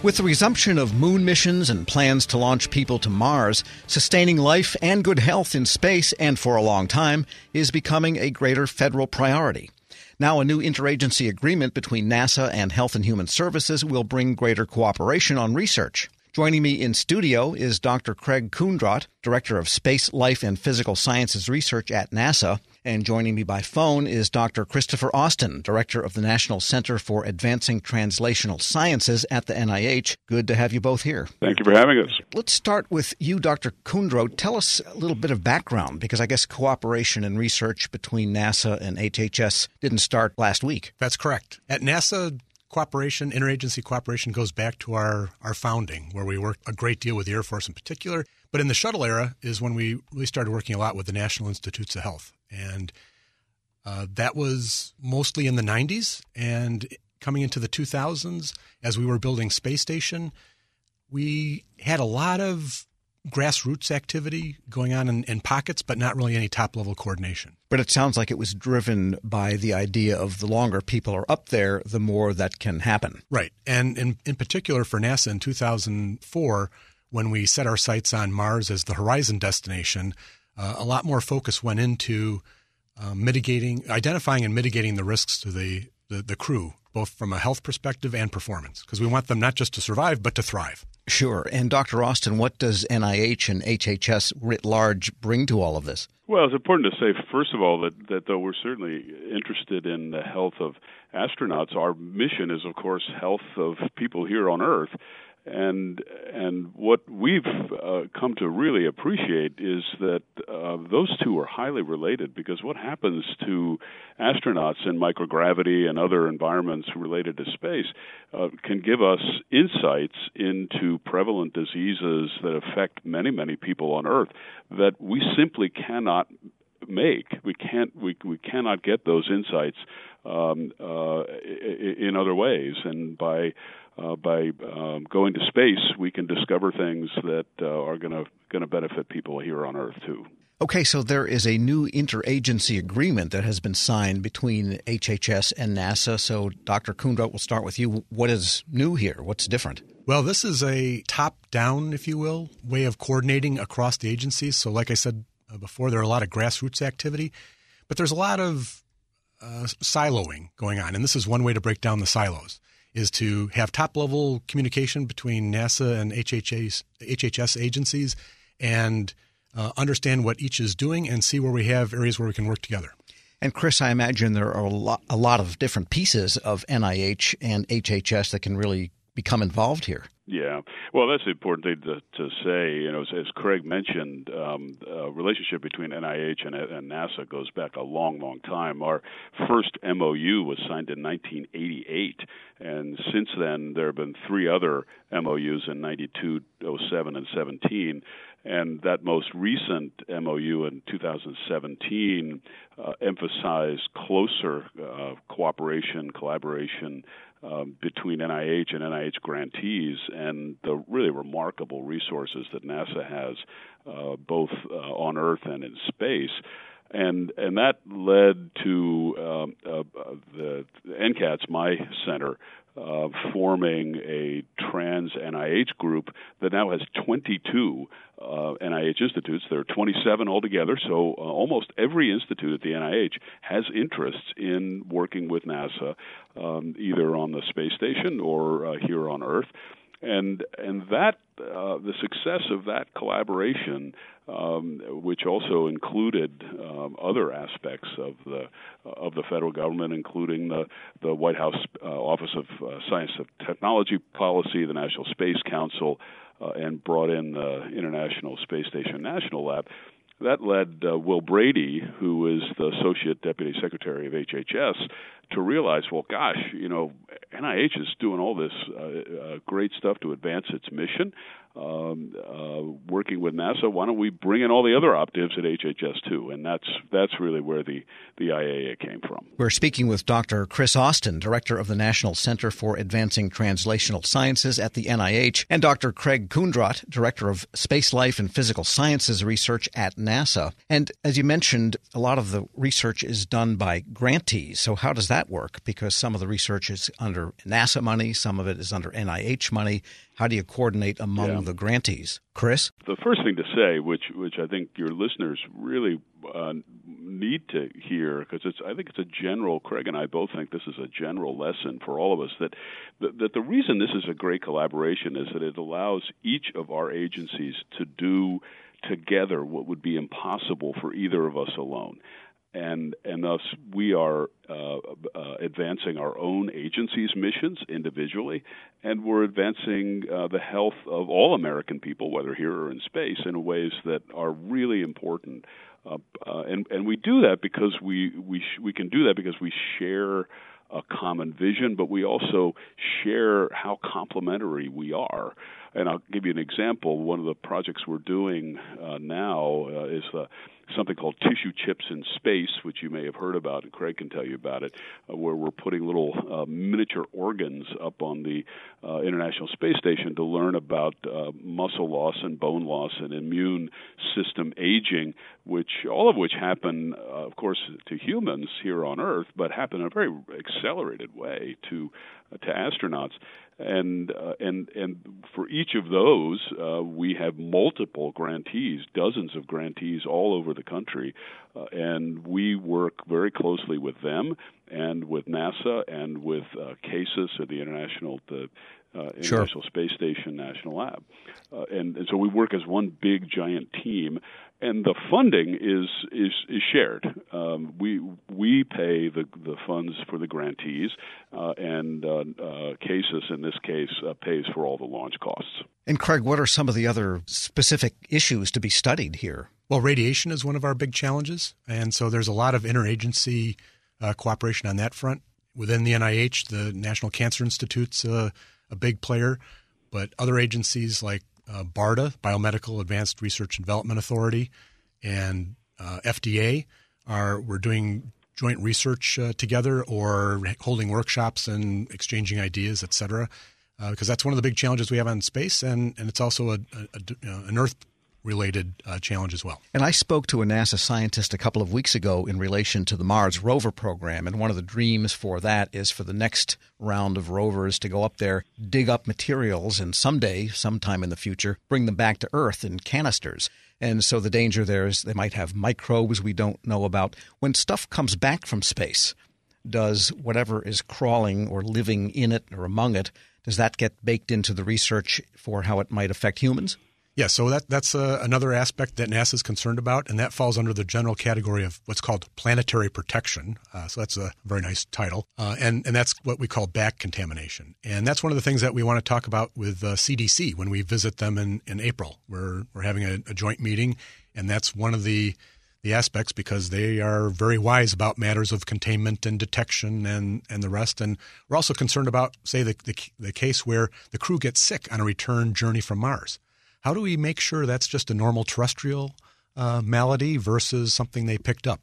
With the resumption of moon missions and plans to launch people to Mars, sustaining life and good health in space and for a long time is becoming a greater federal priority. Now, a new interagency agreement between NASA and Health and Human Services will bring greater cooperation on research. Joining me in studio is Dr. Craig Kundrot, Director of Space, Life, and Physical Sciences Research at NASA. And joining me by phone is Dr. Christopher Austin, Director of the National Center for Advancing Translational Sciences at the NIH. Good to have you both here. Thank you for having us. Let's start with you, Dr. Kundrot. Tell us a little bit of background, because I guess cooperation and research between NASA and HHS didn't start last week. That's correct. At NASA, cooperation, interagency cooperation goes back to our, our founding, where we worked a great deal with the Air Force in particular. But in the shuttle era is when we really started working a lot with the National Institutes of Health. And uh, that was mostly in the 90s. And coming into the 2000s, as we were building Space Station, we had a lot of grassroots activity going on in, in, pockets, but not really any top level coordination. But it sounds like it was driven by the idea of the longer people are up there, the more that can happen. Right. And in, in particular for NASA in 2004, when we set our sights on Mars as the horizon destination, uh, a lot more focus went into uh, mitigating, identifying and mitigating the risks to the, the, the crew, both from a health perspective and performance, because we want them not just to survive, but to thrive. Sure. And Dr. Austin, what does NIH and HHS writ large bring to all of this? Well, it's important to say, first of all, that, that though we're certainly interested in the health of astronauts, our mission is, of course, health of people here on Earth and and what we've uh, come to really appreciate is that uh, those two are highly related because what happens to astronauts in microgravity and other environments related to space uh, can give us insights into prevalent diseases that affect many many people on Earth that we simply cannot make. We can't we we cannot get those insights um, uh, in other ways, and by uh, by um, going to space, we can discover things that uh, are going to going to benefit people here on Earth too. Okay, so there is a new interagency agreement that has been signed between HHS and NASA. So, Dr. Kundrot, we'll start with you. What is new here? What's different? Well, this is a top down, if you will, way of coordinating across the agencies. So, like I said uh, before, there are a lot of grassroots activity, but there's a lot of uh, siloing going on. And this is one way to break down the silos is to have top level communication between NASA and HHS, HHS agencies and uh, understand what each is doing and see where we have areas where we can work together. And Chris, I imagine there are a lot, a lot of different pieces of NIH and HHS that can really become involved here. Yeah, well, that's the important thing to, to say. You know, as, as Craig mentioned, um, uh, relationship between NIH and, and NASA goes back a long, long time. Our first MOU was signed in 1988, and since then there have been three other MOUs in 92, 07, and 17. And that most recent MOU in 2017 uh, emphasized closer uh, cooperation, collaboration um, between NIH and NIH grantees and the really remarkable resources that NASA has uh, both uh, on Earth and in space. And and that led to um, uh, the NCATS, my center, uh, forming a trans NIH group that now has 22 uh, NIH institutes. There are 27 altogether, so uh, almost every institute at the NIH has interests in working with NASA, um, either on the space station or uh, here on Earth and and that uh, the success of that collaboration, um, which also included um, other aspects of the of the federal government, including the the White House uh, Office of uh, Science and Technology Policy, the National Space Council, uh, and brought in the International Space Station National Lab that led uh, Will Brady, who is the Associate Deputy Secretary of HHS, to realize, well, gosh, you know, NIH is doing all this uh, uh, great stuff to advance its mission, um, uh, working with NASA. Why don't we bring in all the other OpDivs at HHS too? And that's that's really where the the IAA came from. We're speaking with Dr. Chris Austin, director of the National Center for Advancing Translational Sciences at the NIH, and Dr. Craig Kundrot, director of Space Life and Physical Sciences Research at. NASA. And as you mentioned, a lot of the research is done by grantees. So how does that work? Because some of the research is under NASA money, some of it is under NIH money. How do you coordinate among yeah. the grantees? Chris? The first thing to say, which which I think your listeners really uh, need to hear, because it's I think it's a general. Craig and I both think this is a general lesson for all of us that that the reason this is a great collaboration is that it allows each of our agencies to do together what would be impossible for either of us alone and and thus we are uh, uh, advancing our own agency's missions individually, and we're advancing uh, the health of all American people, whether here or in space, in ways that are really important. Uh, uh, and and we do that because we we sh- we can do that because we share a common vision, but we also share how complementary we are. And I'll give you an example. One of the projects we're doing uh, now is uh, something called Tissue Chips in Space, which you may have heard about, and Craig can tell you about it, uh, where we're putting little uh, miniature organs up on the uh, International Space Station to learn about uh, muscle loss and bone loss and immune system aging, which all of which happen, uh, of course, to humans here on Earth, but happen in a very accelerated way to uh, to astronauts and uh, and and for each of those, uh, we have multiple grantees, dozens of grantees all over the country, uh, and we work very closely with them and with NASA and with uh, CASIS or the International the uh, International sure. Space Station National Lab, uh, and and so we work as one big giant team and the funding is is, is shared. Um, we we pay the the funds for the grantees, uh, and uh, uh, CASIS in this case uh, pays for all the launch costs. And Craig, what are some of the other specific issues to be studied here? Well, radiation is one of our big challenges, and so there's a lot of interagency uh, cooperation on that front. Within the NIH, the National Cancer Institute's a big player, but other agencies like uh, BARDA, Biomedical Advanced Research and Development Authority, and uh, FDA are we're doing joint research uh, together or holding workshops and exchanging ideas, et cetera, because uh, that's one of the big challenges we have on space, and, and it's also a, a, a, an Earth related uh, challenge as well. And I spoke to a NASA scientist a couple of weeks ago in relation to the Mars rover program. And one of the dreams for that is for the next round of rovers to go up there, dig up materials, and someday, sometime in the future, bring them back to Earth in canisters. And so the danger there is they might have microbes we don't know about. When stuff comes back from space, does whatever is crawling or living in it or among it, does that get baked into the research for how it might affect humans? Yeah, so that that's uh, another aspect that NASA is concerned about, and that falls under the general category of what's called planetary protection. Uh, so that's a very nice title, uh, and and that's what we call back contamination, and that's one of the things that we want to talk about with CDC uh, when we visit them in, in April. We're we're having a, a joint meeting, and that's one of the the aspects because they are very wise about matters of containment and detection and, and the rest. And we're also concerned about, say, the, the, the case where the crew gets sick on a return journey from Mars. How do we make sure that's just a normal terrestrial uh, malady versus something they picked up?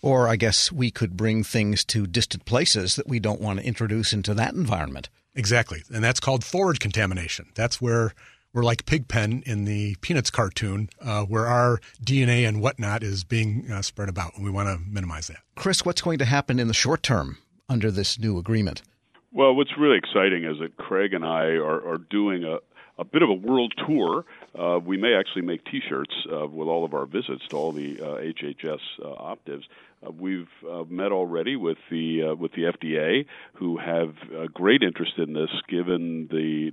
Or I guess we could bring things to distant places that we don't want to introduce into that environment. Exactly. And that's called forward contamination. That's where we're like Pigpen in the Peanuts cartoon, uh, where our DNA and whatnot is being uh, spread about, and we want to minimize that. Chris, what's going to happen in the short term under this new agreement? Well, what's really exciting is that Craig and I are, are doing a, a bit of a world tour. Uh, we may actually make T-shirts uh, with all of our visits to all the uh, HHS uh, OpDivs. Uh, we've uh, met already with the with the FDA, who have great interest in this, given the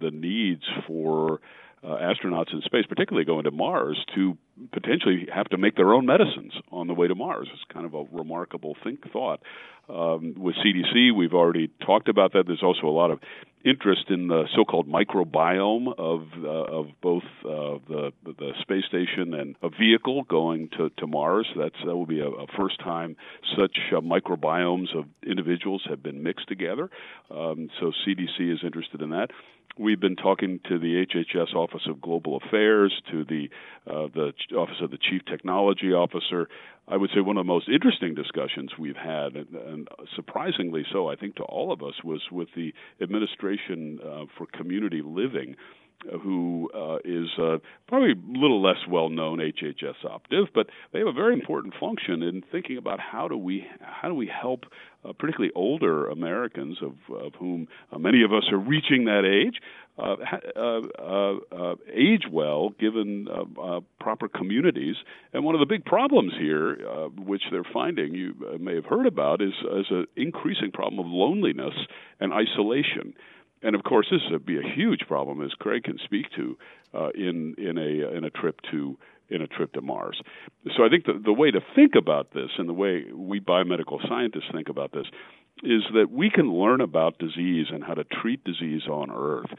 the needs for astronauts in space, particularly going to Mars, to potentially have to make their own medicines on the way to Mars. It's kind of a remarkable think thought. Um, with CDC, we've already talked about that. There's also a lot of interest in the so-called microbiome of uh, of both uh, the the space station and a vehicle going to, to Mars. That's that will be a, a first time such uh, microbiomes of individuals have been mixed together. Um, so CDC is interested in that. We've been talking to the HHS Office of Global Affairs, to the uh, the Office of the Chief Technology Officer. I would say one of the most interesting discussions we've had, and, and surprisingly so, I think to all of us, was with the Administration uh, for Community Living. who uh, is uh, probably a little less well known HHS operative, but they have a very important function in thinking about how do we how do we help uh, particularly older Americans, of, of whom uh, many of us are reaching that age, uh, uh, uh, age well given proper communities. And one of the big problems here, which they're finding, you may have heard about, is, is an increasing problem of loneliness and isolation and of course, this would be a huge problem, as Craig can speak to, uh, in in a in a trip to in a trip to Mars. So I think the the way to think about this, and the way we biomedical scientists think about this, is that we can learn about disease and how to treat disease on Earth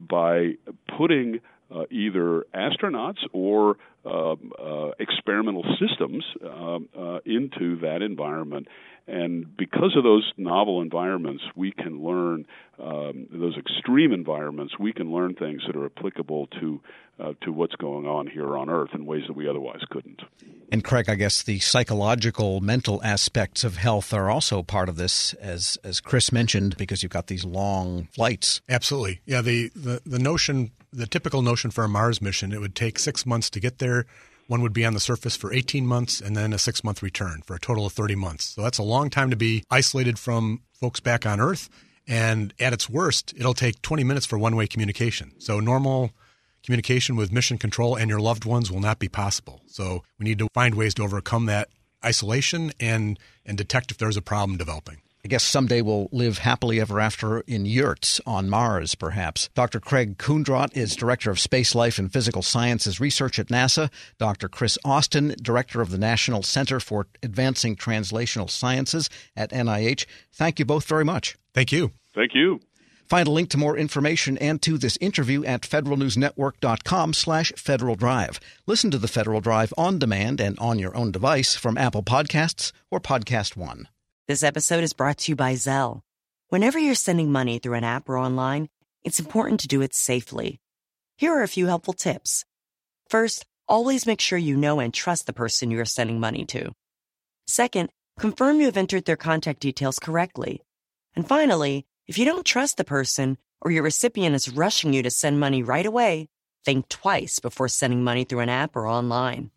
by putting uh, either astronauts or um, uh, experimental systems um, uh, into that environment. And because of those novel environments, we can learn um, those extreme environments. We can learn things that are applicable to uh, to what's going on here on Earth in ways that we otherwise couldn't. And Craig, I guess the psychological, mental aspects of health are also part of this, as as Chris mentioned, because you've got these long flights. Absolutely, yeah. The the, the notion, the typical notion for a Mars mission, it would take six months to get there. One would be on the surface for 18 months and then a six month return for a total of 30 months. So that's a long time to be isolated from folks back on Earth. And at its worst, it'll take 20 minutes for one way communication. So normal communication with mission control and your loved ones will not be possible. So we need to find ways to overcome that isolation and, and detect if there's a problem developing. I guess someday we'll live happily ever after in yurts on Mars, perhaps. Dr. Craig Kundrot is Director of Space Life and Physical Sciences Research at NASA. Dr. Chris Austin, Director of the National Center for Advancing Translational Sciences at NIH. Thank you both very much. Thank you. Thank you. Find a link to more information and to this interview at federalnewsnetwork.com slash Federal Drive. Listen to the Federal Drive on demand and on your own device from Apple Podcasts or Podcast One. This episode is brought to you by Zelle. Whenever you're sending money through an app or online, it's important to do it safely. Here are a few helpful tips. First, always make sure you know and trust the person you are sending money to. Second, confirm you have entered their contact details correctly. And finally, if you don't trust the person or your recipient is rushing you to send money right away, think twice before sending money through an app or online.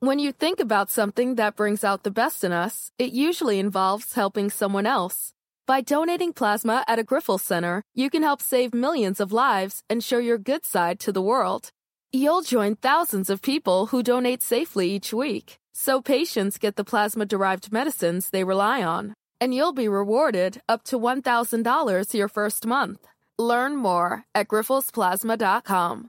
When you think about something that brings out the best in us, it usually involves helping someone else. By donating plasma at a Grifols Center, you can help save millions of lives and show your good side to the world. You'll join thousands of people who donate safely each week, so patients get the plasma derived medicines they rely on and you'll be rewarded up to $1,000 your first month. Learn more at grifolsplasma.com.